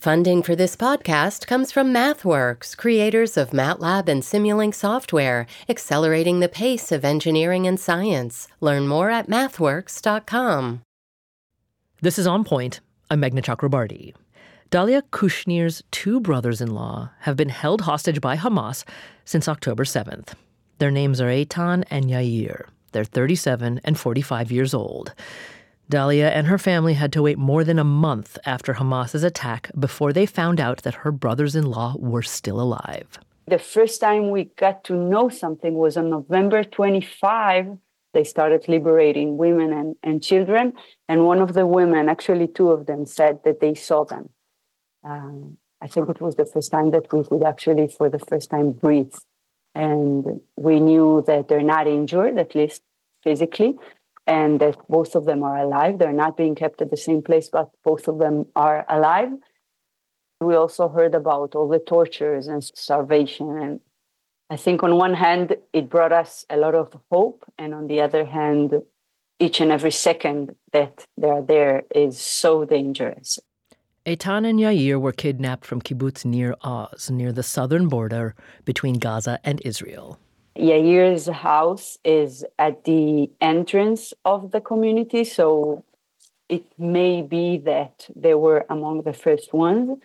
Funding for this podcast comes from MathWorks, creators of MATLAB and Simulink software, accelerating the pace of engineering and science. Learn more at mathworks.com. This is On Point. I'm Meghna Chakrabarti. Dalia Kushnir's two brothers in law have been held hostage by Hamas since October 7th. Their names are Eitan and Yair. They're 37 and 45 years old. Dalia and her family had to wait more than a month after Hamas's attack before they found out that her brothers in law were still alive. The first time we got to know something was on November 25. They started liberating women and, and children. And one of the women, actually, two of them, said that they saw them. Um, I think it was the first time that we could actually, for the first time, breathe. And we knew that they're not injured, at least physically, and that both of them are alive. They're not being kept at the same place, but both of them are alive. We also heard about all the tortures and starvation. And I think on one hand, it brought us a lot of hope. And on the other hand, each and every second that they're there is so dangerous. Eitan and Yair were kidnapped from kibbutz Nir Oz, near the southern border between Gaza and Israel. Yair's house is at the entrance of the community, so it may be that they were among the first ones.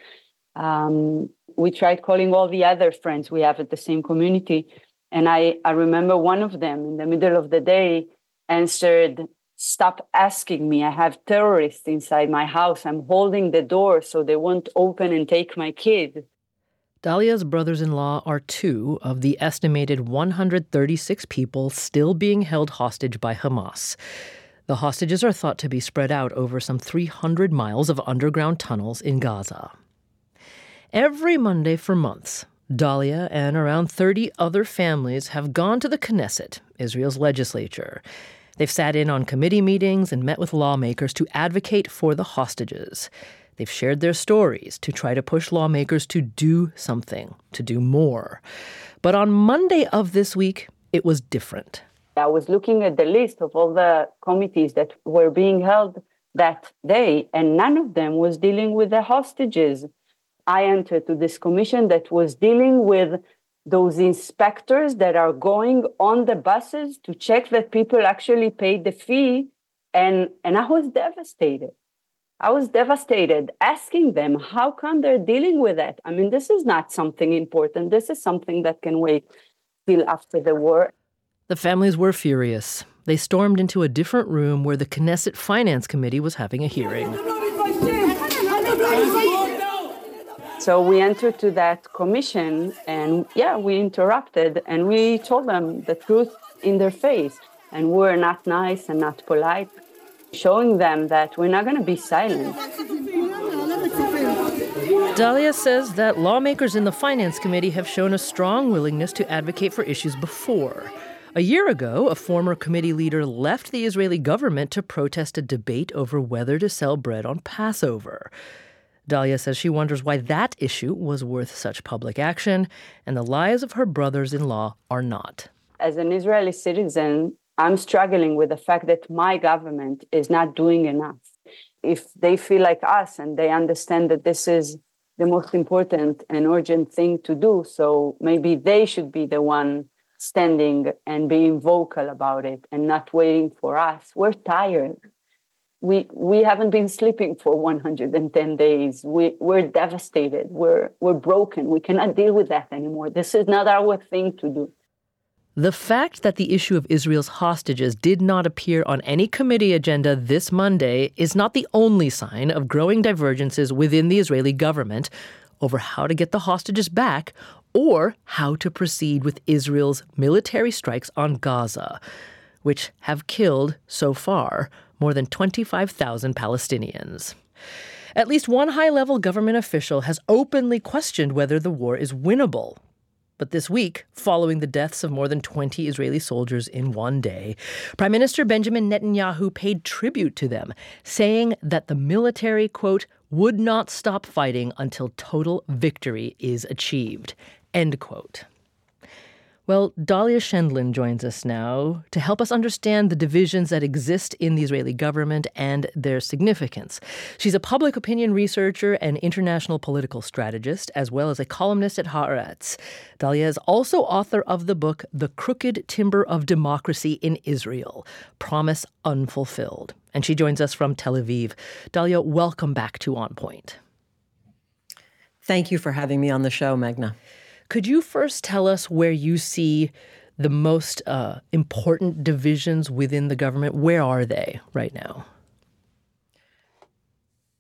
Um, we tried calling all the other friends we have at the same community, and I, I remember one of them in the middle of the day answered, Stop asking me. I have terrorists inside my house. I'm holding the door so they won't open and take my kid. Dalia's brothers in law are two of the estimated 136 people still being held hostage by Hamas. The hostages are thought to be spread out over some 300 miles of underground tunnels in Gaza. Every Monday for months, Dalia and around 30 other families have gone to the Knesset, Israel's legislature. They've sat in on committee meetings and met with lawmakers to advocate for the hostages. They've shared their stories to try to push lawmakers to do something, to do more. But on Monday of this week, it was different. I was looking at the list of all the committees that were being held that day, and none of them was dealing with the hostages. I entered to this commission that was dealing with those inspectors that are going on the buses to check that people actually paid the fee. And, and I was devastated. I was devastated asking them, how come they're dealing with it? I mean, this is not something important. This is something that can wait till after the war. The families were furious. They stormed into a different room where the Knesset Finance Committee was having a hearing. So we entered to that commission and yeah, we interrupted and we told them the truth in their face. And we we're not nice and not polite showing them that we're not going to be silent. Dalia says that lawmakers in the Finance Committee have shown a strong willingness to advocate for issues before. A year ago, a former committee leader left the Israeli government to protest a debate over whether to sell bread on Passover. Dalia says she wonders why that issue was worth such public action, and the lives of her brothers in law are not. As an Israeli citizen, I'm struggling with the fact that my government is not doing enough. If they feel like us and they understand that this is the most important and urgent thing to do, so maybe they should be the one standing and being vocal about it and not waiting for us. We're tired. We we haven't been sleeping for 110 days. We we're devastated. We're we're broken. We cannot deal with that anymore. This is not our thing to do. The fact that the issue of Israel's hostages did not appear on any committee agenda this Monday is not the only sign of growing divergences within the Israeli government over how to get the hostages back or how to proceed with Israel's military strikes on Gaza, which have killed, so far, more than 25,000 Palestinians. At least one high level government official has openly questioned whether the war is winnable but this week, following the deaths of more than 20 Israeli soldiers in one day, Prime Minister Benjamin Netanyahu paid tribute to them, saying that the military, quote, would not stop fighting until total victory is achieved, end quote. Well, Dahlia Scheindlin joins us now to help us understand the divisions that exist in the Israeli government and their significance. She's a public opinion researcher and international political strategist, as well as a columnist at Haaretz. Dalia is also author of the book The Crooked Timber of Democracy in Israel Promise Unfulfilled. And she joins us from Tel Aviv. Dalia, welcome back to On Point. Thank you for having me on the show, Meghna. Could you first tell us where you see the most uh, important divisions within the government? Where are they right now?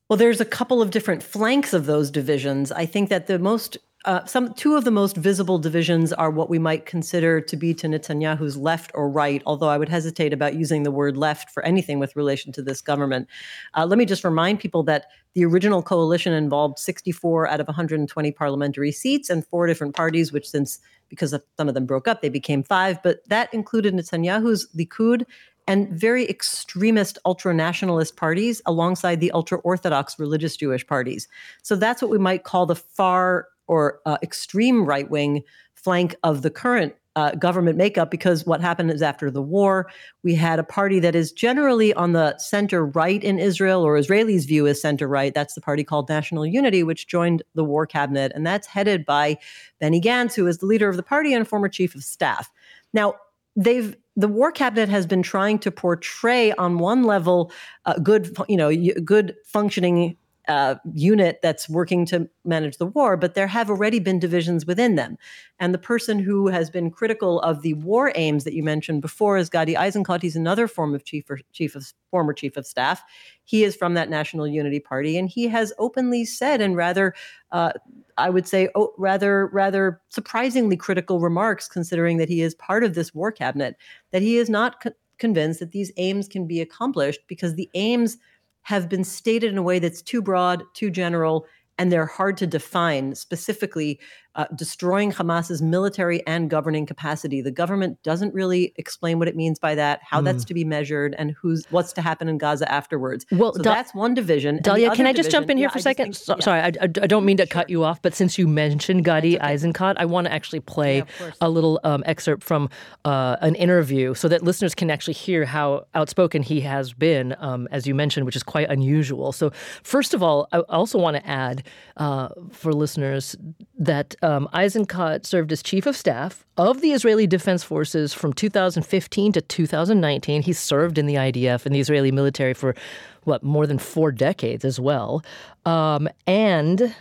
Well, there's a couple of different flanks of those divisions. I think that the most uh, some two of the most visible divisions are what we might consider to be to Netanyahu's left or right, although I would hesitate about using the word left for anything with relation to this government. Uh, let me just remind people that the original coalition involved 64 out of 120 parliamentary seats and four different parties, which since because of, some of them broke up, they became five. But that included Netanyahu's Likud and very extremist ultra nationalist parties alongside the ultra orthodox religious Jewish parties. So that's what we might call the far or uh, extreme right wing flank of the current uh, government makeup because what happened is after the war, we had a party that is generally on the center right in Israel, or Israelis view as center right. That's the party called National Unity, which joined the war cabinet. And that's headed by Benny Gantz, who is the leader of the party and former chief of staff. Now, they've the war cabinet has been trying to portray on one level uh, good you know good functioning uh, unit that's working to manage the war, but there have already been divisions within them. And the person who has been critical of the war aims that you mentioned before is Gadi Eisenkot. He's another form of chief or chief of former chief of staff. He is from that National Unity Party, and he has openly said, and rather, uh, I would say, oh, rather rather surprisingly critical remarks, considering that he is part of this war cabinet, that he is not co- convinced that these aims can be accomplished because the aims have been stated in a way that's too broad, too general, and they're hard to define specifically uh, destroying Hamas's military and governing capacity. The government doesn't really explain what it means by that, how mm. that's to be measured, and who's what's to happen in Gaza afterwards. Well, so da- that's one division. Dalia, can I just division, jump in here yeah, for a second? Think, yeah. Sorry, I, I, don't mean to sure. cut you off, but since you mentioned Gadi okay. Eisenkot, I want to actually play yeah, a little um, excerpt from uh, an interview so that listeners can actually hear how outspoken he has been, um, as you mentioned, which is quite unusual. So, first of all, I also want to add uh, for listeners that um, Eisenkot served as chief of staff of the Israeli Defense Forces from 2015 to 2019. He served in the IDF and the Israeli military for, what, more than four decades as well. Um, and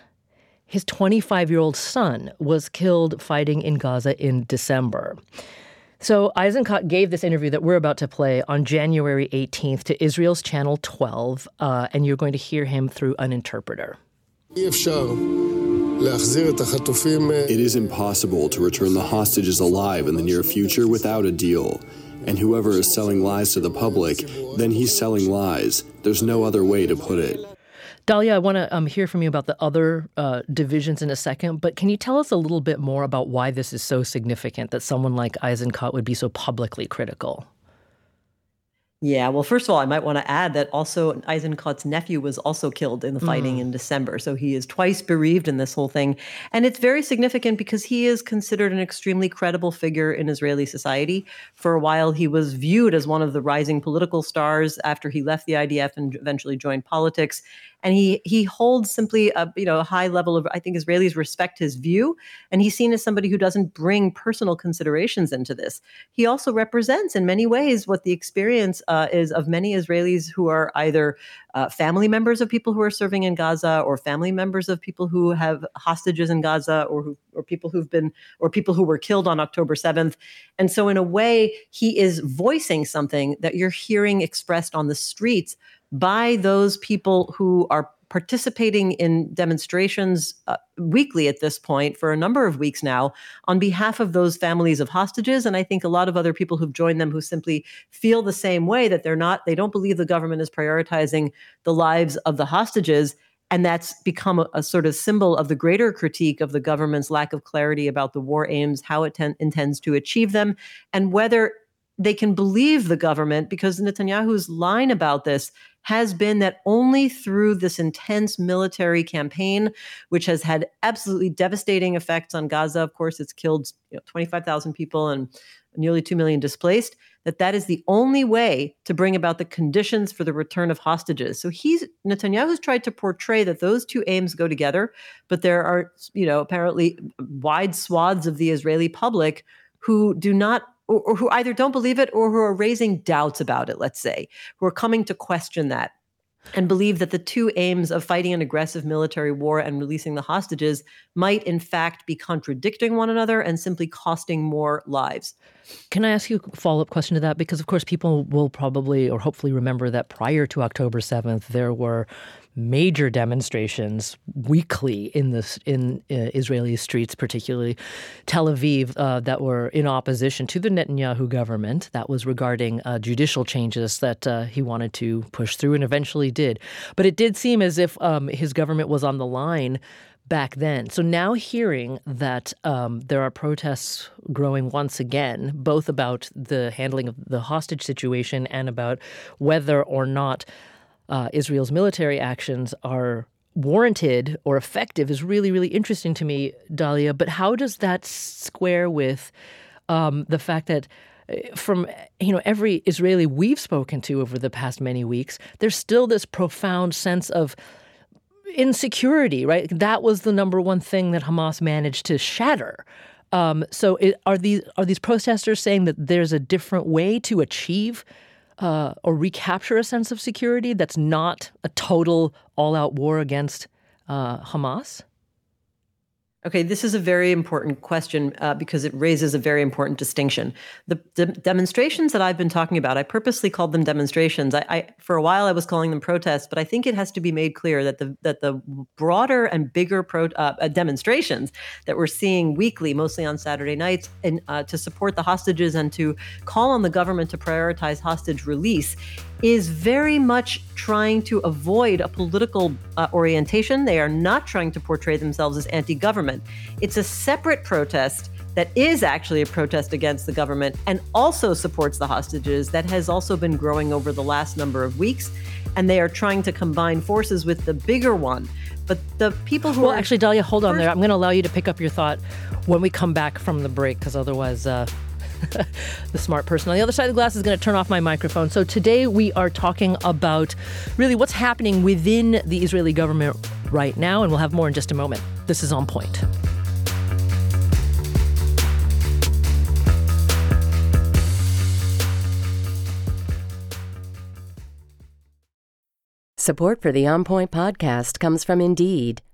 his 25 year old son was killed fighting in Gaza in December. So Eisenkot gave this interview that we're about to play on January 18th to Israel's Channel 12, uh, and you're going to hear him through an interpreter. It is impossible to return the hostages alive in the near future without a deal. And whoever is selling lies to the public, then he's selling lies. There's no other way to put it. Dalia, I want to um, hear from you about the other uh, divisions in a second, but can you tell us a little bit more about why this is so significant that someone like Eisenkot would be so publicly critical? Yeah, well, first of all, I might want to add that also Eisenkot's nephew was also killed in the fighting mm. in December. So he is twice bereaved in this whole thing. And it's very significant because he is considered an extremely credible figure in Israeli society. For a while, he was viewed as one of the rising political stars after he left the IDF and eventually joined politics and he he holds simply a you know a high level of I think Israelis respect his view, and he's seen as somebody who doesn't bring personal considerations into this. He also represents in many ways what the experience uh, is of many Israelis who are either uh, family members of people who are serving in Gaza, or family members of people who have hostages in Gaza, or who or people who've been or people who were killed on October seventh. And so, in a way, he is voicing something that you're hearing expressed on the streets by those people who are participating in demonstrations uh, weekly at this point for a number of weeks now on behalf of those families of hostages. And i think a lot of other people who've joined them who simply feel the same way that they're not they don't believe the government is prioritizing the lives of the hostages. And that's become a, a sort of symbol of the greater critique of the government's lack of clarity about the war aims how it ten- intends to achieve them and whether they can believe the government because Netanyahu's line about this has been that only through this intense military campaign, which has had absolutely devastating effects on Gaza, of course, it's killed you know, 25,000 people and nearly 2 million displaced, that that is the only way to bring about the conditions for the return of hostages. So he's Netanyahu's tried to portray that those two aims go together, but there are, you know, apparently wide swaths of the Israeli public who do not or, or who either don't believe it or who are raising doubts about it, let's say, who are coming to question that and believe that the two aims of fighting an aggressive military war and releasing the hostages might, in fact, be contradicting one another and simply costing more lives. Can I ask you a follow up question to that? Because, of course, people will probably or hopefully remember that prior to October 7th, there were major demonstrations weekly in the in uh, Israeli streets, particularly Tel Aviv, uh, that were in opposition to the Netanyahu government. That was regarding uh, judicial changes that uh, he wanted to push through and eventually did. But it did seem as if um, his government was on the line back then. So now hearing that um, there are protests growing once again, both about the handling of the hostage situation and about whether or not uh, Israel's military actions are warranted or effective is really, really interesting to me, Dalia. But how does that square with um, the fact that? Uh, from you know every Israeli we've spoken to over the past many weeks, there's still this profound sense of insecurity, right? That was the number one thing that Hamas managed to shatter. Um, so, it, are these are these protesters saying that there's a different way to achieve uh, or recapture a sense of security that's not a total all-out war against uh, Hamas? Okay, this is a very important question uh, because it raises a very important distinction. The, the, demonstrations that I've been talking about, I purposely called them demonstrations. I, I, for a while I was calling them protests, but I think it has to be made clear that the that the broader and bigger pro, uh, uh demonstrations that we're seeing weekly, mostly on Saturday nights, and uh, to support the hostages and to call on the government to prioritize hostage release, is very much trying to avoid a political uh, orientation. They are not trying to portray themselves as anti government. It's a separate protest that is actually a protest against the government and also supports the hostages that has also been growing over the last number of weeks. And they are trying to combine forces with the bigger one. But the people who well, actually, Dalia, hold on there. I'm going to allow you to pick up your thought when we come back from the break, because otherwise, uh, the smart person on the other side of the glass is going to turn off my microphone. So today we are talking about really what's happening within the Israeli government right now, and we'll have more in just a moment. This is On Point. Support for the On Point podcast comes from Indeed.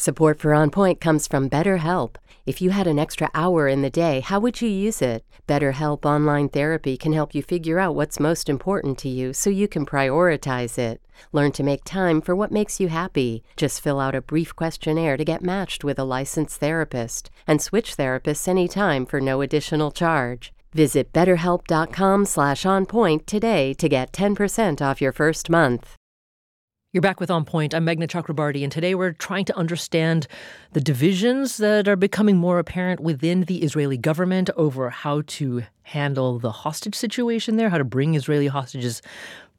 Support for On Point comes from BetterHelp. If you had an extra hour in the day, how would you use it? BetterHelp Online Therapy can help you figure out what's most important to you so you can prioritize it. Learn to make time for what makes you happy. Just fill out a brief questionnaire to get matched with a licensed therapist and switch therapists anytime for no additional charge. Visit betterhelp.com slash onpoint today to get 10% off your first month. You're back with On Point. I'm Meghna Chakrabarti, and today we're trying to understand the divisions that are becoming more apparent within the Israeli government over how to handle the hostage situation there, how to bring Israeli hostages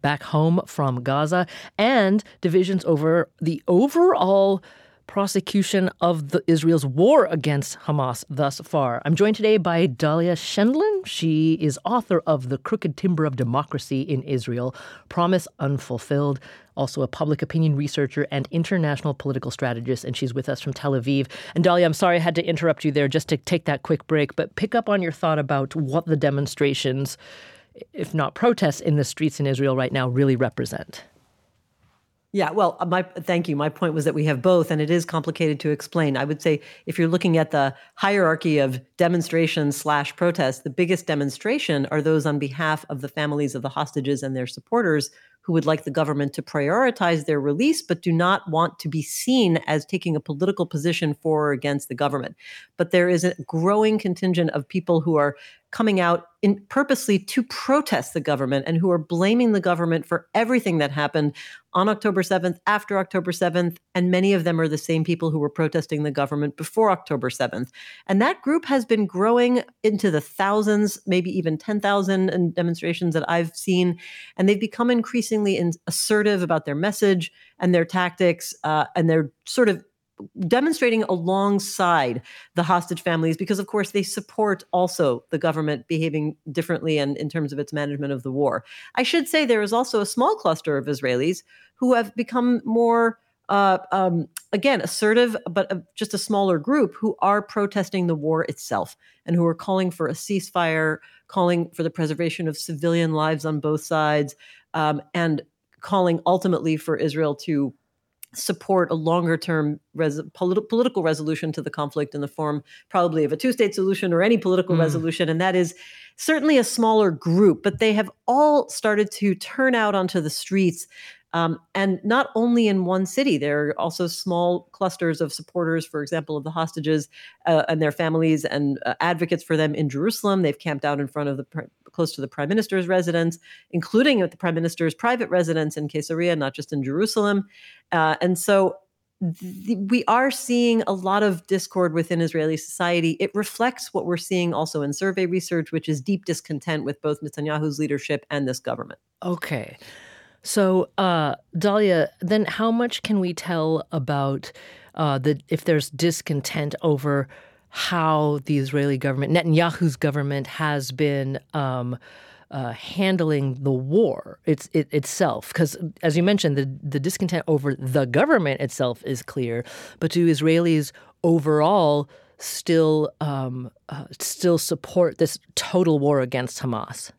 back home from Gaza, and divisions over the overall prosecution of the Israel's war against Hamas thus far. I'm joined today by Dahlia Scheindlin. She is author of The Crooked Timber of Democracy in Israel, Promise Unfulfilled, also a public opinion researcher and international political strategist, and she's with us from Tel Aviv. And Dalia, I'm sorry I had to interrupt you there just to take that quick break, but pick up on your thought about what the demonstrations, if not protests, in the streets in Israel right now really represent. Yeah, well, uh, my thank you. My point was that we have both, and it is complicated to explain. I would say if you're looking at the hierarchy of demonstrations slash protests, the biggest demonstration are those on behalf of the families of the hostages and their supporters who would like the government to prioritize their release, but do not want to be seen as taking a political position for or against the government. But there is a growing contingent of people who are coming out in purposely to protest the government and who are blaming the government for everything that happened on October 7th, after October 7th, and many of them are the same people who were protesting the government before October 7th. And that group has been growing into the thousands, maybe even 10,000 in demonstrations that I've seen, and they've become increasingly assertive about their message and their tactics, uh, and they're sort of demonstrating alongside the hostage families because of course they support also the government behaving differently and in terms of its management of the war. I should say there is also a small cluster of israelis who have become more uh, um, again assertive but uh, just a smaller group who are protesting the war itself and who are calling for a ceasefire calling for the preservation of civilian lives on both sides um, and calling ultimately for israel to support a longer term res- polit- political resolution to the conflict in the form probably of a two state solution or any political mm. resolution. And that is certainly a smaller group, but they have all started to turn out onto the streets. Um, and not only in one city, there are also small clusters of supporters, for example, of the hostages uh, and their families and uh, advocates for them in Jerusalem. They've camped out in front of the close to the prime minister's residence, including at the prime minister's private residence in Caesarea, not just in Jerusalem. Uh, and so we are seeing a lot of discord within Israeli society. It reflects what we're seeing also in survey research, which is deep discontent with both Netanyahu's leadership and this government. Okay. So, uh, Dalia, then how much can we tell about uh, the if there's discontent over how the Israeli government, Netanyahu's government, has been um, uh, handling the war it's, it, itself. Because, as you mentioned, the, the discontent over the government itself is clear, but do Israelis overall still um, uh, still support this total war against Hamas?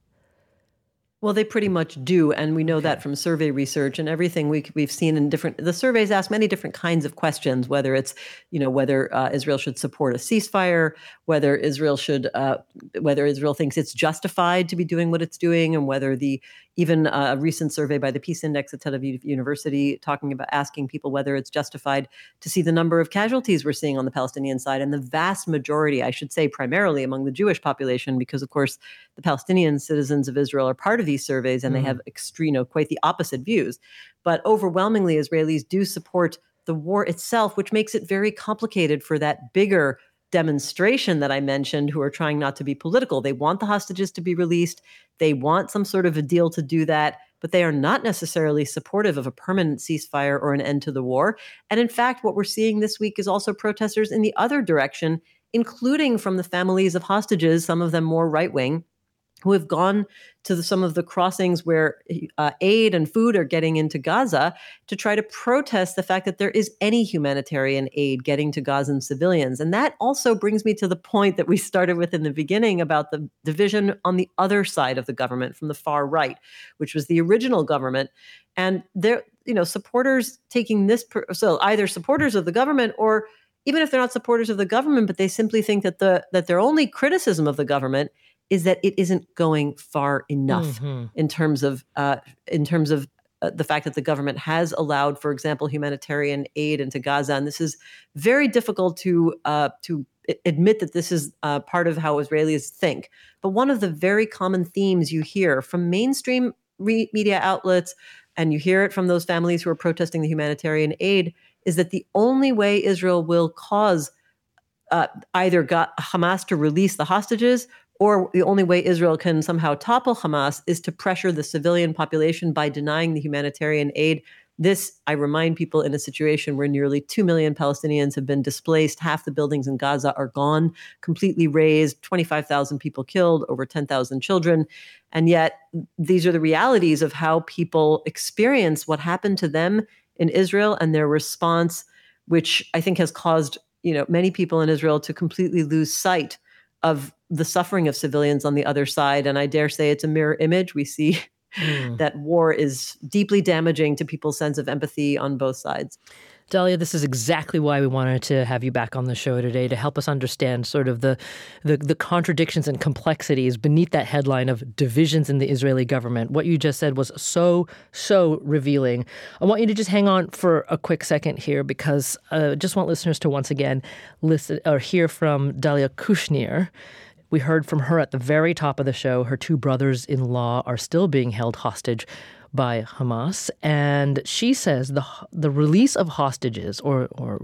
Well, they pretty much do, and we know okay. that from survey research and everything we, we've seen in different. The surveys ask many different kinds of questions, whether it's you know whether uh, Israel should support a ceasefire, whether Israel should, uh, whether Israel thinks it's justified to be doing what it's doing, and whether the even a recent survey by the Peace Index at Tel Aviv University talking about asking people whether it's justified to see the number of casualties we're seeing on the Palestinian side, and the vast majority, I should say, primarily among the Jewish population, because of course the Palestinian citizens of Israel are part of these surveys and mm. they have extreme, you know, quite the opposite views. But overwhelmingly, Israelis do support the war itself, which makes it very complicated for that bigger demonstration that I mentioned who are trying not to be political. They want the hostages to be released. They want some sort of a deal to do that, but they are not necessarily supportive of a permanent ceasefire or an end to the war. And in fact, what we're seeing this week is also protesters in the other direction, including from the families of hostages, some of them more right wing, who have gone to the, some of the crossings where uh, aid and food are getting into Gaza to try to protest the fact that there is any humanitarian aid getting to Gazan civilians. And that also brings me to the point that we started with in the beginning about the division on the other side of the government from the far right, which was the original government. And there, you know, supporters taking this, so either supporters of the government or even if they're not supporters of the government, but they simply think that the that their only criticism of the government is that it isn't going far enough mm-hmm. in terms of uh, in terms of uh, the fact that the government has allowed, for example, humanitarian aid into Gaza, and this is very difficult to uh, to admit that this is uh, part of how Israelis think. But one of the very common themes you hear from mainstream re- media outlets, and you hear it from those families who are protesting the humanitarian aid, is that the only way Israel will cause uh, either got Hamas to release the hostages or the only way Israel can somehow topple Hamas is to pressure the civilian population by denying the humanitarian aid. This, I remind people, in a situation where nearly 2 million Palestinians have been displaced, half the buildings in Gaza are gone, completely razed, 25,000 people killed, over 10,000 children. And yet, these are the realities of how people experience what happened to them in Israel and their response, which I think has caused you know many people in Israel to completely lose sight of the suffering of civilians on the other side. And I dare say it's a mirror image. We see mm. that war is deeply damaging to people's sense of empathy on both sides. Dalia, this is exactly why we wanted to have you back on the show today to help us understand sort of the, the, the contradictions and complexities beneath that headline of divisions in the Israeli government. What you just said was so so revealing. I want you to just hang on for a quick second here because I uh, just want listeners to once again listen or hear from Dalia Kushnir. We heard from her at the very top of the show. Her two brothers in law are still being held hostage by Hamas, and she says the the release of hostages or or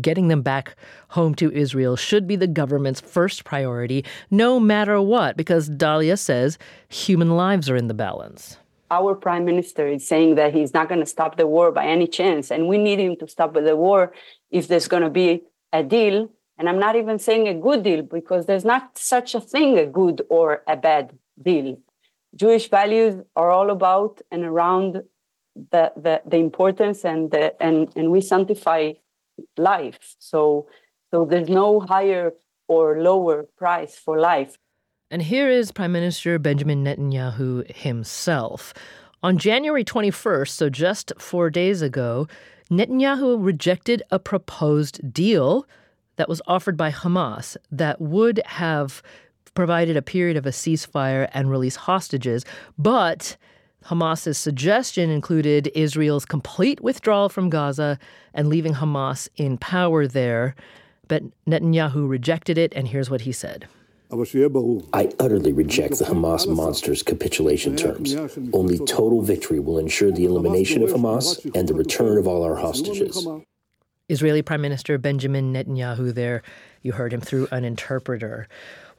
getting them back home to Israel should be the government's first priority, no matter what, because Dalia says human lives are in the balance. Our prime minister is saying that he's not going to stop the war by any chance, and we need him to stop the war if there's going to be a deal. And I'm not even saying a good deal because there's not such a thing, a good or a bad deal. Jewish values are all about and around the, the, the importance and, the, and, and we sanctify life. So, so there's no higher or lower price for life. And here is Prime Minister Benjamin Netanyahu himself. On January 21st, so just four days ago, Netanyahu rejected a proposed deal that was offered by Hamas that would have provided a period of a ceasefire and release hostages, but Hamas's suggestion included Israel's complete withdrawal from Gaza and leaving Hamas in power there. But Netanyahu rejected it, and here's what he said. I utterly reject the Hamas monster's capitulation terms. Only total victory will ensure the elimination of Hamas and the return of all our hostages. Israeli Prime Minister Benjamin Netanyahu there. You heard him through an interpreter.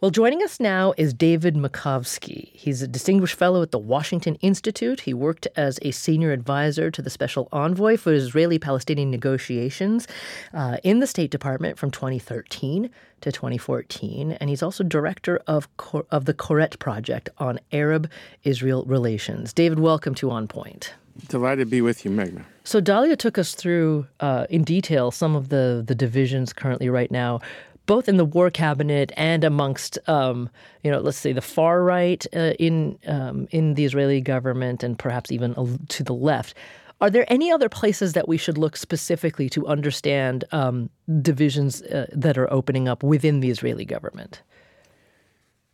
Well, joining us now is David Makovsky. He's a distinguished fellow at the Washington Institute. He worked as a senior advisor to the special envoy for Israeli Palestinian negotiations uh, in the State Department from 2013 to 2014. And he's also director of, of the Koret Project on Arab Israel relations. David, welcome to On Point. Delighted to be with you, Meghna. So Dahlia took us through uh, in detail some of the the divisions currently right now both in the war cabinet and amongst, um, you know, let's say the far right uh, in um, in the Israeli government, and perhaps even to the left. Are there any other places that we should look specifically to understand um, divisions uh, that are opening up within the Israeli government?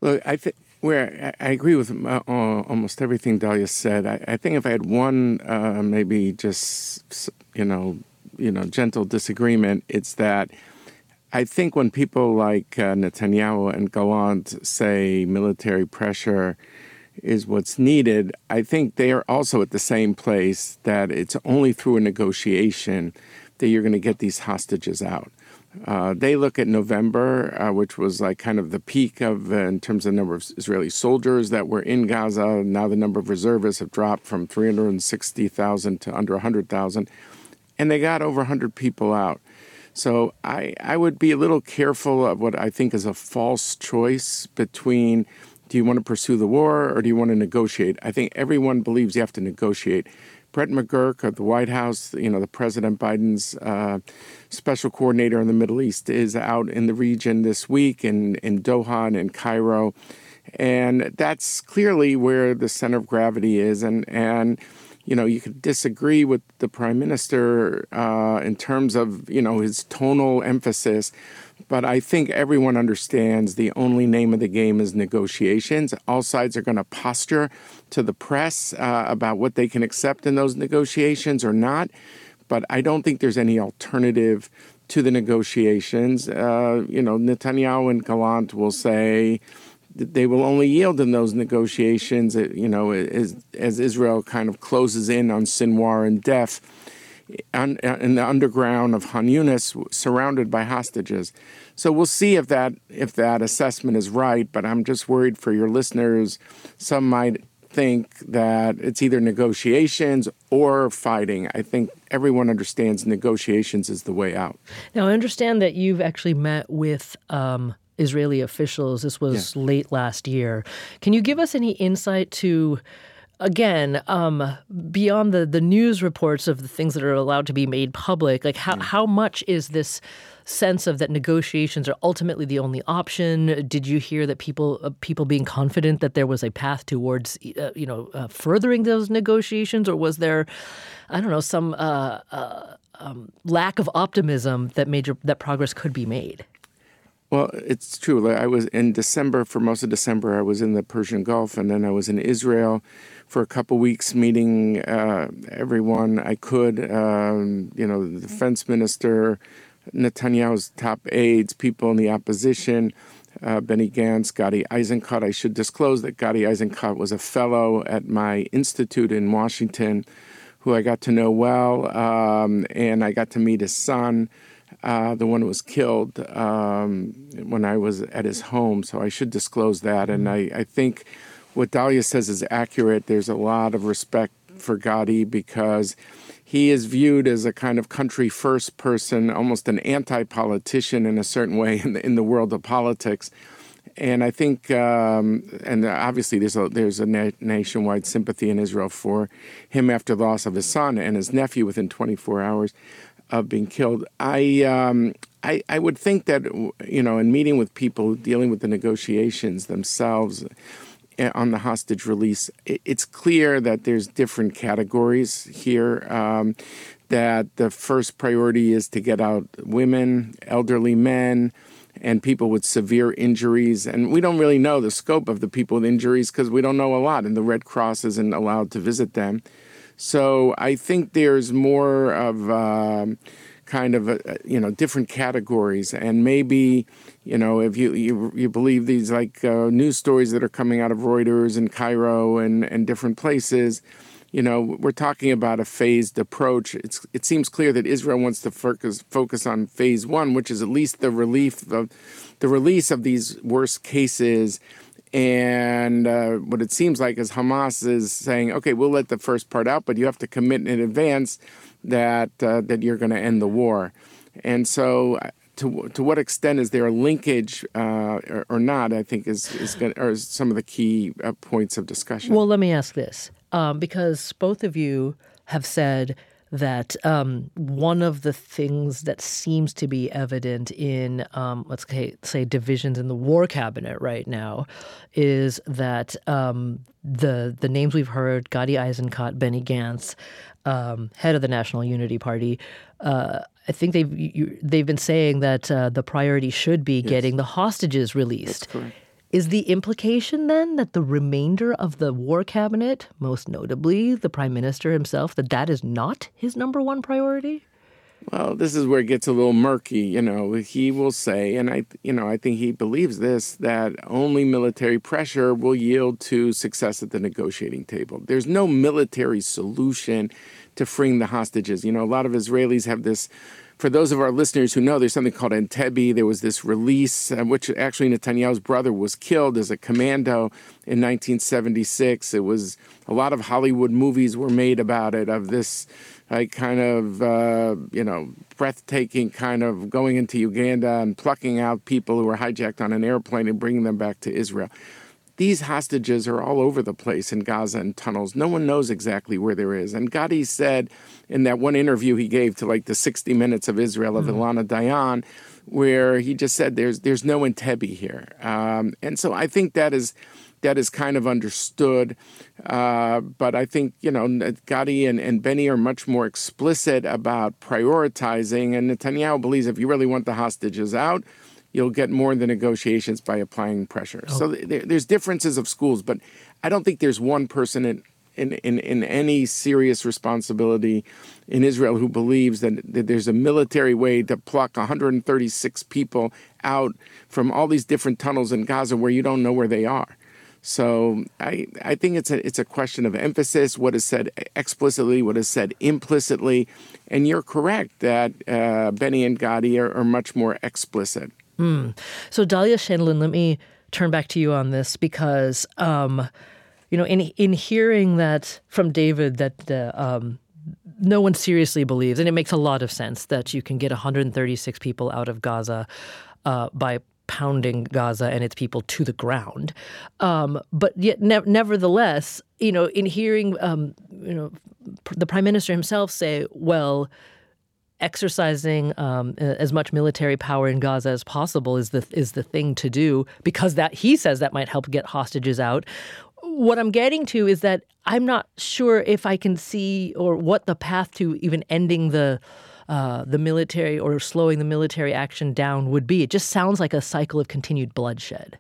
Well, I think where I agree with uh, almost everything Dalia said. I, think if I had one, uh, maybe just you know, you know, gentle disagreement, it's that I think when people like uh, Netanyahu and Gallant say military pressure is what's needed, I think they are also at the same place that it's only through a negotiation that you're going to get these hostages out. Uh, they look at November, uh, which was like kind of the peak of, uh, in terms of number of Israeli soldiers that were in Gaza. Now the number of reservists have dropped from 360,000 to under 100,000, and they got over 100 people out. So I, I would be a little careful of what I think is a false choice between do you want to pursue the war or do you want to negotiate? I think everyone believes you have to negotiate. Brett McGurk of the White House, you know, the President Biden's uh, special coordinator in the Middle East, is out in the region this week in, in Doha and in Cairo. And that's clearly where the center of gravity is. And, and you know, you could disagree with the prime minister uh, in terms of, you know, his tonal emphasis. But I think everyone understands the only name of the game is negotiations. All sides are going to posture to the press uh, about what they can accept in those negotiations or not. But I don't think there's any alternative to the negotiations. Uh, you know, Netanyahu and Gallant will say, they will only yield in those negotiations, you know, as, as Israel kind of closes in on Sinwar and Deif on, uh, in the underground of Han surrounded by hostages. So we'll see if that if that assessment is right. But I'm just worried for your listeners. Some might think that it's either negotiations or fighting. I think everyone understands negotiations is the way out. Now I understand that you've actually met with. Um Israeli officials. This was yeah. late last year. Can you give us any insight to? Again, um, beyond the, the news reports of the things that are allowed to be made public, like how, yeah. how much is this sense of that negotiations are ultimately the only option? Did you hear that people uh, people being confident that there was a path towards uh, you know uh, furthering those negotiations, or was there, I don't know, some uh, uh, um, lack of optimism that major that progress could be made. Well, it's true. I was in December for most of December. I was in the Persian Gulf, and then I was in Israel for a couple weeks, meeting uh, everyone I could. Um, you know, the defense minister, Netanyahu's top aides, people in the opposition, uh, Benny Gantz, Gadi Eisenkot. I should disclose that Gadi Eisenkot was a fellow at my institute in Washington, who I got to know well, um, and I got to meet his son uh, the one who was killed um, when I was at his home. So I should disclose that. And I, I think what Dalia says is accurate. There's a lot of respect for Gadi because he is viewed as a kind of country first person, almost an anti politician in a certain way in the, in the world of politics. And I think, um, and obviously, there's a there's a na- nationwide sympathy in Israel for him after the loss of his son and his nephew within 24 hours of being killed. I, um, I, I would think that you know, in meeting with people dealing with the negotiations themselves eh, on the hostage release, it's clear that there's different categories here. Um, that the first priority is to get out women, elderly men, and people with severe injuries. And we don't really know the scope of the people with injuries because we don't know a lot, and the Red Cross isn't allowed to visit them. So I think there's more of um, kind of a, you know different categories, and maybe you know if you you, you believe these like uh, news stories that are coming out of Reuters and Cairo and and different places. You know, we're talking about a phased approach. It's, it seems clear that Israel wants to focus focus on phase one, which is at least the relief of the release of these worst cases and uh, what it seems like is Hamas is saying, okay, we'll let the first part out, but you have to commit in advance that uh, that you're going to end the war. And so, uh, to to what extent is there a linkage uh, or, or, not? I think is is going are some of the key uh, points of discussion. Well, let me ask this, um, because both of you have said that um, one of the things that seems to be evident in, um, let's say, divisions in the war cabinet right now is that um, the the names we've heard, Gadi Eisenkot, Benny Gantz, um, head of the National Unity Party, uh, I think they've you, they've been saying that uh, the priority should be yes. getting the hostages released. Is the implication then that the remainder of the war cabinet, most notably the prime minister himself, that that is not his number one priority? Well, this is where it gets a little murky. You know, he will say, and I, you know, I think he believes this that only military pressure will yield to success at the negotiating table. There's no military solution to freeing the hostages. You know, a lot of Israelis have this for those of our listeners who know, there's something called Entebbe. There was this release, uh, which actually Netanyahu's brother was killed as a commando in 1976. It was a lot of Hollywood movies were made about it, of this like kind of uh, you know breathtaking kind of going into Uganda and plucking out people who were hijacked on an airplane and bringing them back to Israel these hostages are all over the place in Gaza and tunnels. No one knows exactly where there is. And Gadi said in that one interview he gave to like the 60 Minutes of Israel of mm-hmm. Ilana Dayan, where he just said there's there's no Entebbe here. Um, and so I think that is that is kind of understood. Uh, but I think, you know, Gadi and, and Benny are much more explicit about prioritizing. And Netanyahu believes if you really want the hostages out, you'll get more in the negotiations by applying pressure. Oh. So there, there's differences of schools, but I don't think there's one person in, in, in, in any serious responsibility in Israel who believes that, that there's a military way to pluck 136 people out from all these different tunnels in Gaza where you don't know where they are. So I, I think it's a it's a question of emphasis. What is said explicitly, what is said implicitly, and you're correct that uh, Benny and Gadi are, are much more explicit. Mm. So Dahlia Scheindlin, let me turn back to you on this because, um, you know, in in hearing that from David that uh, um, no one seriously believes, and it makes a lot of sense that you can get 136 people out of Gaza uh, by pounding Gaza and its people to the ground. Um, but yet, ne- nevertheless, you know, in hearing, um, you know, the prime minister himself say, well exercising um, as much military power in Gaza as possible is the is the thing to do because that he says that might help get hostages out. What I'm getting to is that I'm not sure if I can see or what the path to even ending the uh, the military or slowing the military action down would be. It just sounds like a cycle of continued bloodshed.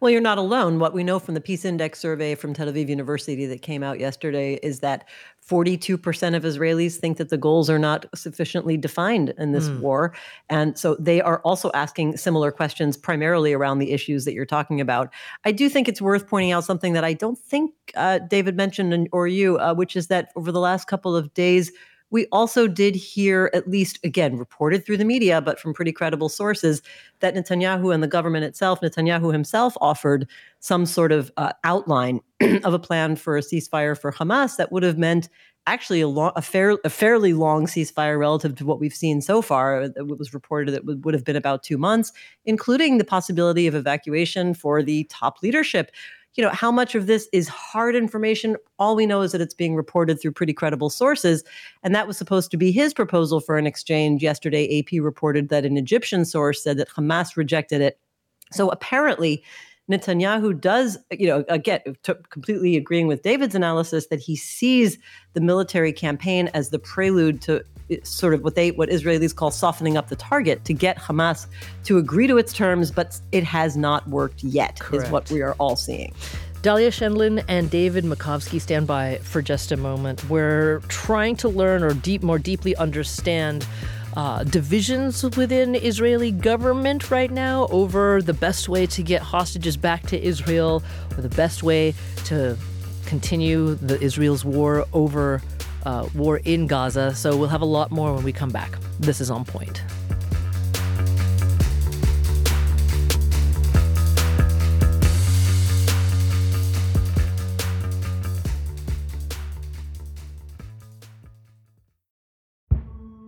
Well, you're not alone. What we know from the Peace Index survey from Tel Aviv University that came out yesterday is that 42% of Israelis think that the goals are not sufficiently defined in this mm. war. And so they are also asking similar questions, primarily around the issues that you're talking about. I do think it's worth pointing out something that I don't think uh, David mentioned or you, uh, which is that over the last couple of days, we also did hear, at least again, reported through the media, but from pretty credible sources, that Netanyahu and the government itself, Netanyahu himself offered some sort of uh, outline of a plan for a ceasefire for Hamas that would have meant actually a, a, fair, a fairly long ceasefire relative to what we've seen so far. It was reported that it would have been about two months, including the possibility of evacuation for the top leadership you know, how much of this is hard information? All we know is that it's being reported through pretty credible sources. And that was supposed to be his proposal for an exchange. Yesterday, AP reported that an Egyptian source said that Hamas rejected it. So apparently, Netanyahu does, you know, again, completely agreeing with David's analysis that he sees the military campaign as the prelude to eh, sort of what they what Israelis call softening up the target to get Hamas to agree to its terms, but it has not worked yet, Correct. is what we are all seeing. Dahlia Scheindlin and David Makovsky stand by for just a moment. We're trying to learn or deep more deeply understand uh, divisions within Israeli government right now over the best way to get hostages back to Israel or the best way to continue the Israel's war over uh, war in Gaza. So we'll have a lot more when we come back. This is On Point.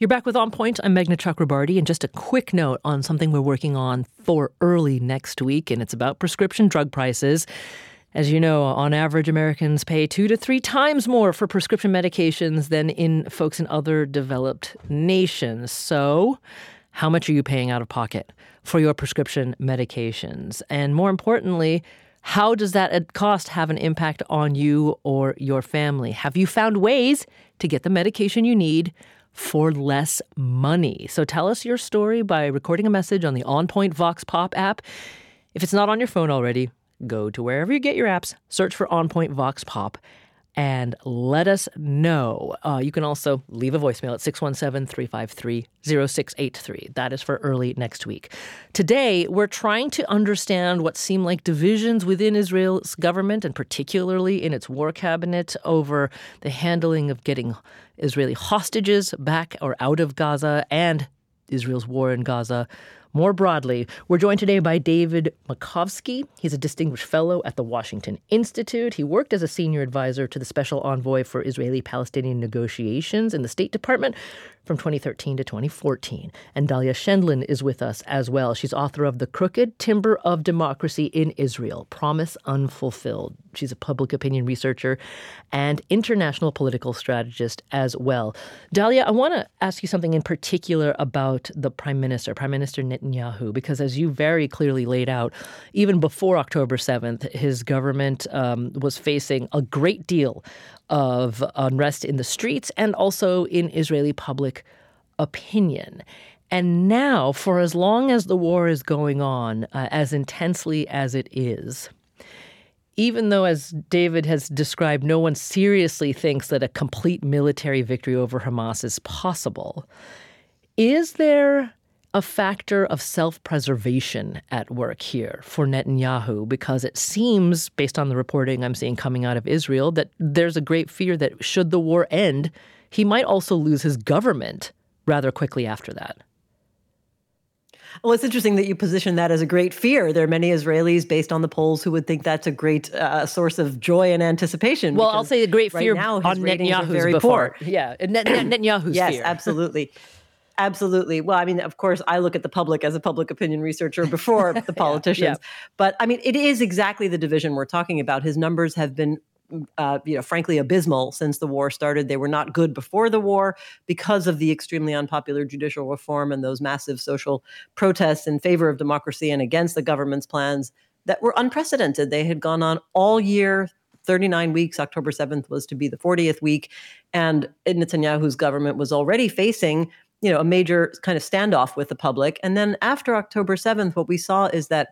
You're back with On Point. I'm Meghna Chakrabarti, and just a quick note on something we're working on for early next week, and it's about prescription drug prices. As you know, on average, Americans pay two to three times more for prescription medications than in folks in other developed nations. So, how much are you paying out of pocket for your prescription medications? And more importantly, how does that cost have an impact on you or your family? Have you found ways to get the medication you need for less money. So tell us your story by recording a message on the On Point Vox Pop app. If it's not on your phone already, go to wherever you get your apps, search for On Point Vox Pop, and let us know. Uh, you can also leave a voicemail at 617 353 0683. That is for early next week. Today, we're trying to understand what seem like divisions within Israel's government and particularly in its war cabinet over the handling of getting Israeli hostages back or out of Gaza and Israel's war in Gaza. More broadly, we're joined today by David Makovsky. He's a distinguished fellow at the Washington Institute. He worked as a senior advisor to the special envoy for Israeli Palestinian negotiations in the State Department from 2013 to 2014. And Dahlia Scheindlin is with us as well. She's author of The Crooked Timber of Democracy in Israel Promise Unfulfilled. She's a public opinion researcher and international political strategist as well. Dahlia, I want to ask you something in particular about the Prime Minister, Prime Minister Netanyahu, because as you very clearly laid out, even before October 7th, his government um, was facing a great deal of unrest in the streets and also in Israeli public opinion. And now, for as long as the war is going on, uh, as intensely as it is, even though, as David has described, no one seriously thinks that a complete military victory over Hamas is possible, is there a factor of self preservation at work here for Netanyahu because it seems, based on the reporting I'm seeing coming out of Israel, that there's a great fear that should the war end, he might also lose his government rather quickly after that. Well, it's interesting that you position that as a great fear. There are many Israelis, based on the polls, who would think that's a great uh, source of joy and anticipation. Well, I'll say a great right fear now, on Netanyahu's before. Poor. Yeah, Net- Netanyahu's yes, fear. absolutely. Absolutely. Well, I mean, of course, I look at the public as a public opinion researcher before the politicians. yeah. But I mean, it is exactly the division we're talking about. His numbers have been uh, you know, frankly, abysmal since the war started. They were not good before the war because of the extremely unpopular judicial reform and those massive social protests in favor of democracy and against the government's plans that were unprecedented. They had gone on all year. 39 weeks. October 7th was to be the 40th week. And Netanyahu's government was already facing you know a major kind of standoff with the public. And then after october 7th what we saw is that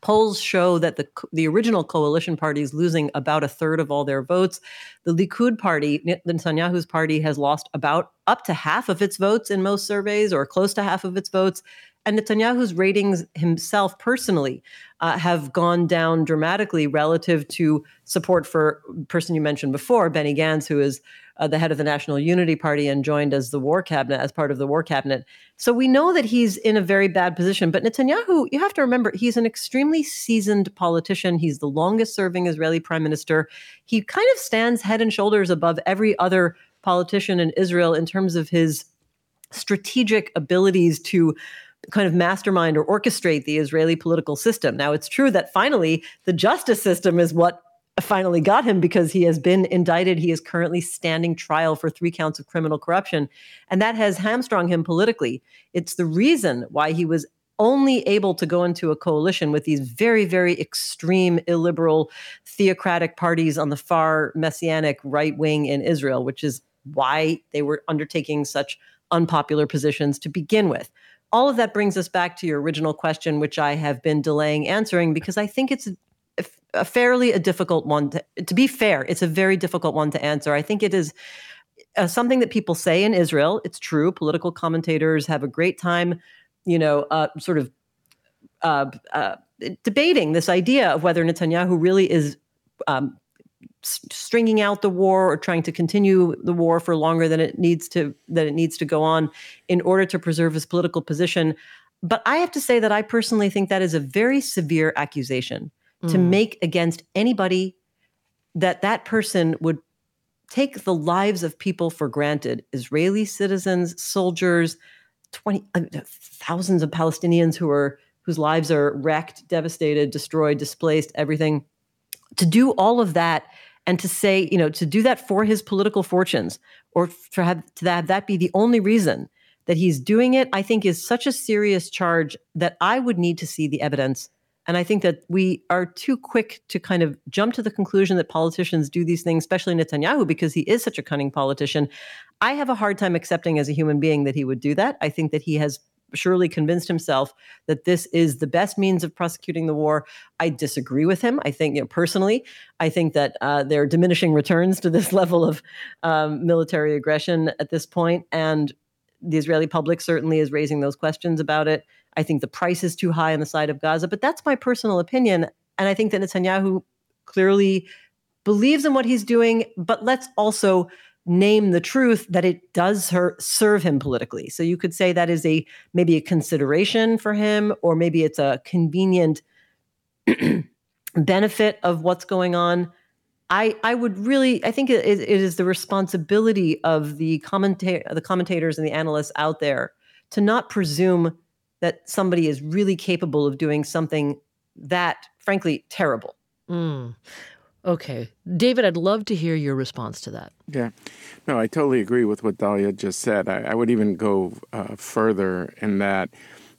polls show that the the original coalition party is losing about a third of all their votes. The likud party netanyahu's party has lost about up to half of its votes in most surveys or close to half of its votes. And Netanyahu's ratings himself personally uh, have gone down dramatically relative to support for person you mentioned before, Benny Gantz, who is uh, the head of the National Unity Party and joined as the war cabinet, as part of the war cabinet. So we know that he's in a very bad position. But Netanyahu, you have to remember, he's an extremely seasoned politician. He's the longest serving Israeli prime minister. He kind of stands head and shoulders above every other politician in Israel in terms of his strategic abilities to kind of mastermind or orchestrate the Israeli political system. Now, it's true that finally the justice system is what finally got him because he has been indicted. He is currently standing trial for three counts of criminal corruption. And that has hamstrung him politically. It's the reason why he was only able to go into a coalition with these very, very extreme, illiberal, theocratic parties on the far messianic right wing in Israel, which is why they were undertaking such unpopular positions to begin with. All of that brings us back to your original question, which I have been delaying answering because I think it's fairly a difficult one to, to be fair it's a very difficult one to answer. I think it is uh, something that people say in israel it's true political commentators have a great time you know uh, sort of uh, uh debating this idea of whether netanyahu really is um, stringing out the war or trying to continue the war for longer than it needs to that it needs to go on in order to preserve his political position. But i have to say that i personally think that is a very severe accusation to mm. make against anybody that that person would take the lives of people for granted israeli citizens soldiers 20 uh, thousands of palestinians who are whose lives are wrecked devastated destroyed displaced everything to do all of that and to say you know to do that for his political fortunes or to have to have that be the only reason that he's doing it i think is such a serious charge that i would need to see the evidence and I think that we are too quick to kind of jump to the conclusion that politicians do these things, especially Netanyahu, because he is such a cunning politician. I have a hard time accepting as a human being that he would do that. I think that he has surely convinced himself that this is the best means of prosecuting the war. I disagree with him. I think, you know, personally, I think that uh, there are diminishing returns to this level of um, military aggression at this point, and the Israeli public certainly is raising those questions about it. I think the price is too high on the side of Gaza, but that's my personal opinion. And I think that Netanyahu clearly believes in what he's doing, but let's also name the truth that it does her, serve him politically. So you could say that is a maybe a consideration for him, or maybe it's a convenient benefit of what's going on. I, I would really I think it, it is the responsibility of the commenta- the commentators and the analysts out there to not presume that somebody is really capable of doing something that frankly terrible. Mm. Okay. David, I'd love to hear your response to that. Yeah. No, I totally agree with what Dahlia just said. I, I would even go uh, further in that,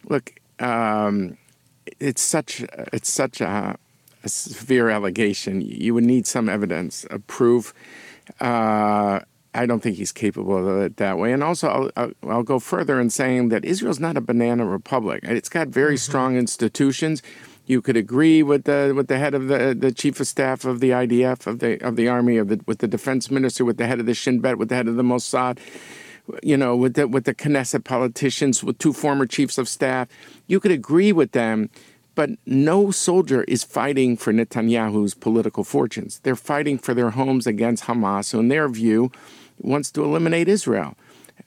look, um, it's such it's such a, a, severe allegation. You would need some evidence, a proof. Uh, I don't think he's capable of it that way. And also, I'll, I'll, I'll go further in saying that Israel's not a banana republic. It's got very mm-hmm. strong institutions you could agree with the with the head of the the chief of staff of the IDF of the of the army of the with the defense minister with the head of the Shin Bet with the head of the Mossad you know with the with the Knesset politicians with two former chiefs of staff you could agree with them but no soldier is fighting for Netanyahu's political fortunes they're fighting for their homes against Hamas So in their view wants to eliminate Israel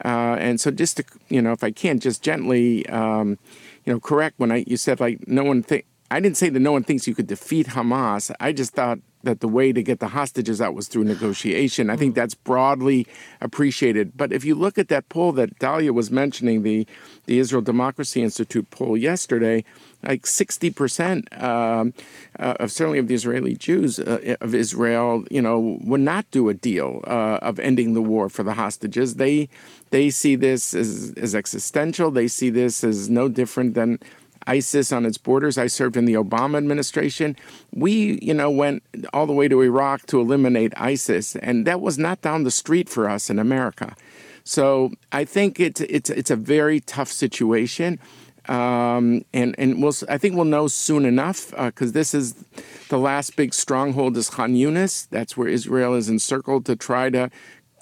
uh, and so just to you know if I can just gently um, you know correct when I you said like no one think I didn't say that no one thinks you could defeat Hamas. I just thought that the way to get the hostages out was through negotiation. I think mm. that's broadly appreciated. But if you look at that poll that Dahlia was mentioning, the, the Israel Democracy Institute poll yesterday, like 60% um, uh, of certainly of the Israeli Jews uh, of Israel, you know, would not do a deal uh, of ending the war for the hostages. They they see this as, as existential. They see this as no different than ISIS on its borders. I served in the Obama administration. We, you know, went all the way to Iraq to eliminate ISIS, and that was not down the street for us in America. So I think it's it's it's a very tough situation. Um, and and we'll I think we'll know soon enough because uh, this is the last big stronghold is Khan Yunis. That's where Israel is encircled to try to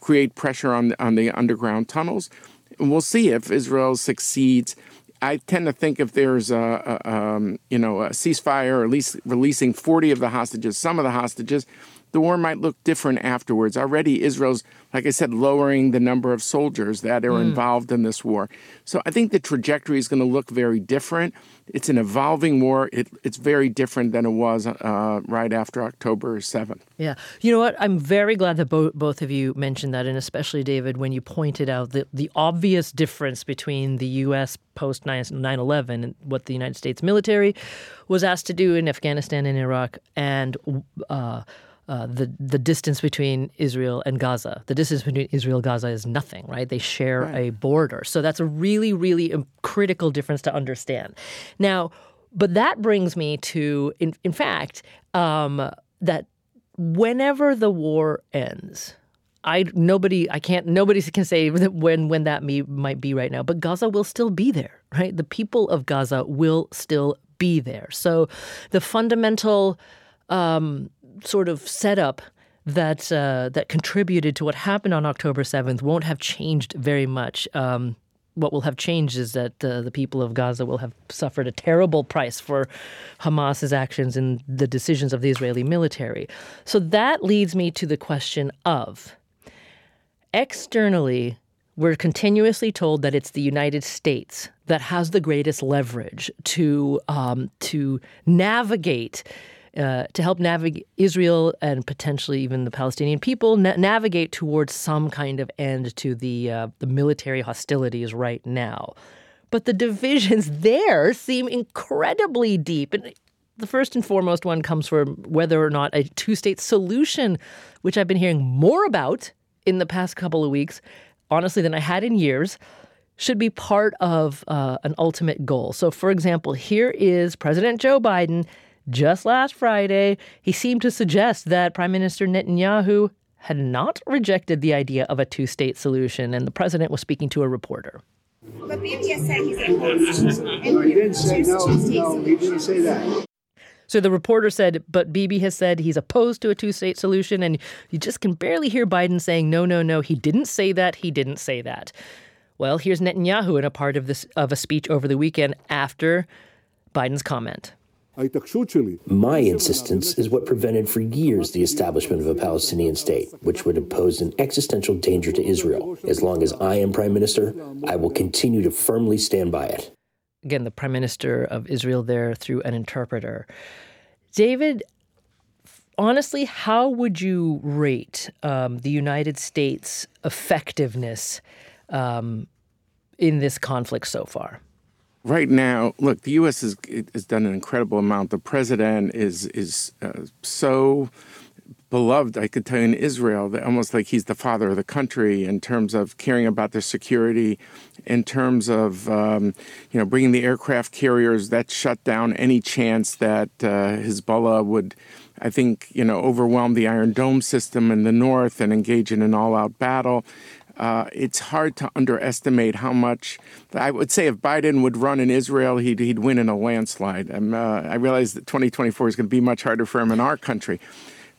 create pressure on on the underground tunnels. And we'll see if Israel succeeds I tend to think if there's a, a um, you know a ceasefire or at least releasing 40 of the hostages, some of the hostages, the war might look different afterwards. Already, Israel's, like I said, lowering the number of soldiers that are mm. involved in this war. So I think the trajectory is going to look very different. It's an evolving war. It, it's very different than it was uh, right after October 7th. Yeah. You know what? I'm very glad that bo- both of you mentioned that, and especially David, when you pointed out the, the obvious difference between the U.S. post 9 11 and what the United States military was asked to do in Afghanistan and Iraq and uh, uh, the the distance between Israel and Gaza. The distance between Israel and Gaza is nothing, right? They share right. a border, so that's a really really critical difference to understand. Now, but that brings me to, in in fact, um, that whenever the war ends. I nobody I can't nobody can say when when that me, might be right now, but Gaza will still be there, right? The people of Gaza will still be there. So the fundamental um, sort of setup that uh, that contributed to what happened on October seventh won't have changed very much. Um, what will have changed is that uh, the people of Gaza will have suffered a terrible price for Hamas's actions and the decisions of the Israeli military. So that leads me to the question of externally, we're continuously told that it's the United States that has the greatest leverage to um, to navigate uh, to help navigate Israel and potentially even the Palestinian people na- navigate towards some kind of end to the uh, the military hostilities right now. But the divisions there seem incredibly deep. And the first and foremost one comes from whether or not a two state solution, which I've been hearing more about in the past couple of weeks, honestly, than I had in years, should be part of uh, an ultimate goal. So, for example, here is President Joe Biden just last Friday, he seemed to suggest that Prime Minister Netanyahu had not rejected the idea of a two state solution, and the president was speaking to a reporter. But Bibi has said he's opposed. No, he didn't say no. No, he didn't say that. So the reporter said, but Bibi has said he's opposed to a two state solution. And you just can barely hear Biden saying, no, no, no, he didn't say that. He didn't say that. Well, here's Netanyahu in a part of this of a speech over the weekend after Biden's comment. My insistence is what prevented for years the establishment of a Palestinian state, which would pose an existential danger to Israel. As long as I am prime minister, I will continue to firmly stand by it. Again, the prime minister of Israel there through an interpreter. David, honestly, how would you rate um, the United States' effectiveness um, in this conflict so far? Right now, look, the U.S. has, has done an incredible amount. The president is is uh, so beloved, I could tell you, in Israel, that almost like he's the father of the country in terms of caring about their security, in terms of um, you know bringing the aircraft carriers that shut down any chance that uh, Hezbollah would. I think you know overwhelm the Iron Dome system in the north and engage in an all-out battle. Uh, it's hard to underestimate how much. I would say if Biden would run in Israel, he'd, he'd win in a landslide. Uh, I realize that 2024 is going to be much harder for him in our country.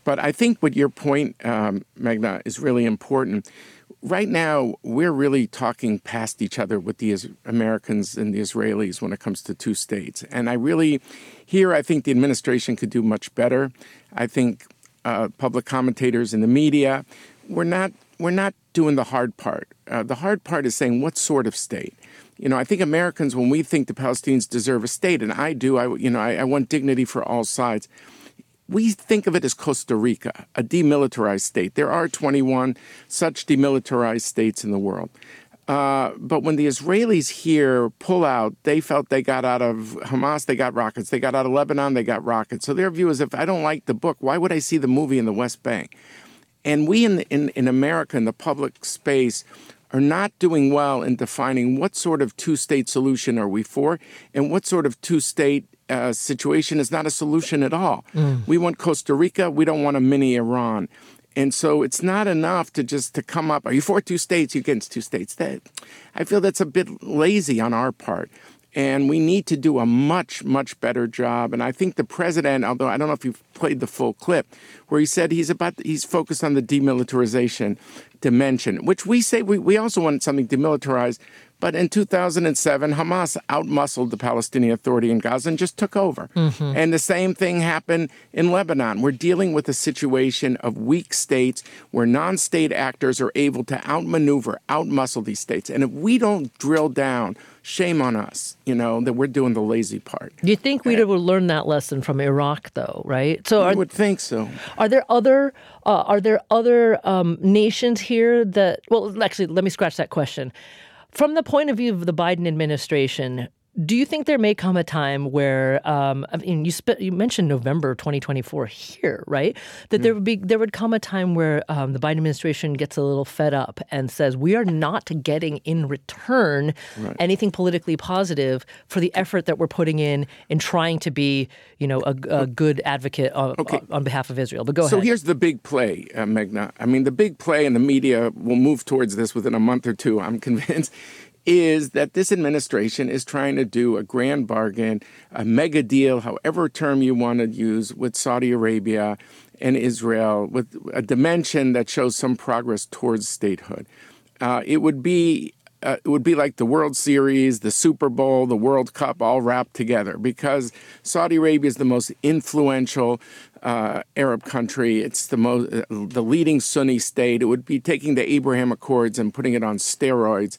But I think what your point, um, Meghna, is really important. Right now, we're really talking past each other with the Americans and the Israelis when it comes to two states. And I really, here, I think the administration could do much better. I think uh, public commentators in the media, we're not we're not doing the hard part. Uh, the hard part is saying what sort of state. You know, I think Americans, when we think the Palestinians deserve a state, and I do, I you know, I, I want dignity for all sides. We think of it as Costa Rica, a demilitarized state. There are 21 such demilitarized states in the world. Uh, but when the Israelis here pull out, they felt they got out of Hamas, they got rockets. They got out of Lebanon, they got rockets. So their view is if I don't like the book, why would I see the movie in the West Bank? And we in, in, in America, in the public space, are not doing well in defining what sort of two state solution are we for and what sort of two state uh, situation is not a solution at all. Mm. We want Costa Rica, we don't want a mini Iran. And so it's not enough to just to come up. Are you for two states? You against two states? That I feel that's a bit lazy on our part. And we need to do a much, much better job. And I think the president, although I don't know if you've played the full clip, where he said he's about he's focused on the demilitarization dimension, which we say we, we also want something demilitarized, but in 2007, Hamas outmuscled the Palestinian Authority in Gaza and just took over. Mm-hmm. And the same thing happened in Lebanon. We're dealing with a situation of weak states where non state actors are able to outmaneuver, outmuscle these states. And if we don't drill down, shame on us, you know, that we're doing the lazy part. Do you think we'd have learned that lesson from Iraq, though, right? So I would think so. Are there other uh, are there other um, nations here that? Well, actually, let me scratch that question. From the point of view of the Biden administration, do you think there may come a time where, um, I mean, you sp- you mentioned November 2024 here, right? That mm. there would be there would come a time where um, the Biden administration gets a little fed up and says we are not getting in return right. anything politically positive for the effort that we're putting in in trying to be, you know, a, a good advocate on, okay. on, behalf of Israel. But go so ahead. So here's the big play, uh, Meghna. I mean, the big play, and the media will move towards this within a month or two. I'm convinced is that this administration is trying to do a grand bargain, a mega deal, however term you want to use, with Saudi Arabia and Israel, with a dimension that shows some progress towards statehood. Uh, it would be uh, it would be like the World Series, the Super Bowl, the World Cup, all wrapped together because Saudi Arabia is the most influential uh, Arab country. It's the most, uh, the leading Sunni state. It would be taking the Abraham Accords and putting it on steroids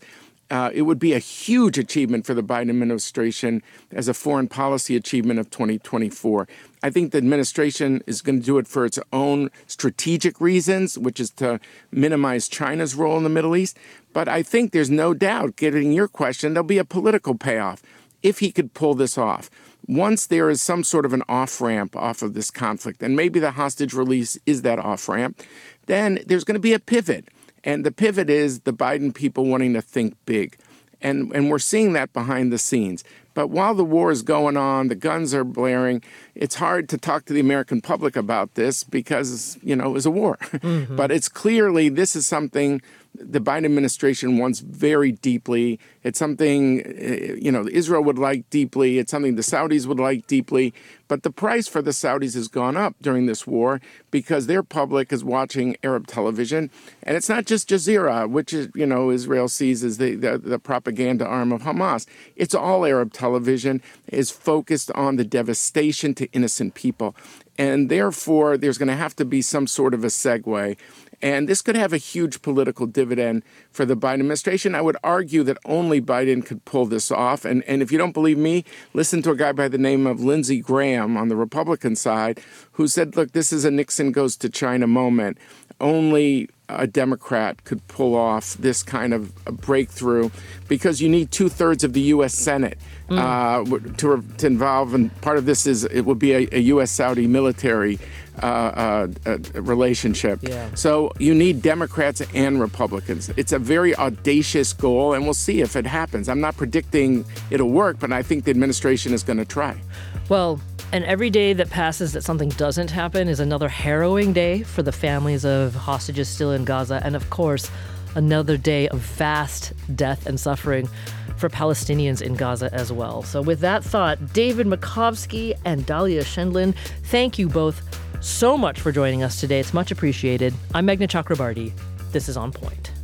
uh, it would be a huge achievement for the Biden administration as a foreign policy achievement of 2024. I think the administration is going to do it for its own strategic reasons, which is to minimize China's role in the Middle East. But I think there's no doubt, getting your question, there'll be a political payoff if he could pull this off. Once there is some sort of an off ramp off of this conflict, and maybe the hostage release is that off ramp, then there's going to be a pivot and the pivot is the Biden people wanting to think big. And, and we're seeing that behind the scenes. But while the war is going on, the guns are blaring, it's hard to talk to the American public about this because, you know, it was a war. Mm-hmm. but it's clearly this is something the Biden administration wants very deeply. It's something, eh, you know, Israel would like deeply. It's something the Saudis would like deeply. But the price for the Saudis has gone up during this war because their public is watching Arab television. And it's not just Jazeera, which is, you know, Israel sees as the, the, the propaganda arm of Hamas. It's all Arab television is focused on the devastation to innocent people. And therefore, there's going to have to be some sort of a segue. And this could have a huge political dividend for the Biden administration. I would argue that only Biden could pull this off. And, and if you don't believe me, listen to a guy by the name of Lindsey Graham on the Republican side who said, look, this is a Nixon goes to China moment. Only a Democrat could pull off this kind of breakthrough because you need two thirds of the U.S. Senate mm. uh, to, to involve, and part of this is it would be a, a U.S. Saudi military uh, uh, uh, relationship. Yeah. So you need Democrats and Republicans. It's a very audacious goal, and we'll see if it happens. I'm not predicting it'll work, but I think the administration is going to try. Well, and every day that passes that something doesn't happen is another harrowing day for the families of hostages still in Gaza, and of course, another day of vast death and suffering for Palestinians in Gaza as well. So, with that thought, David Makovsky and Dahlia Scheindlin, thank you both so much for joining us today. It's much appreciated. I'm Meghna Chakrabarti. This is On Point.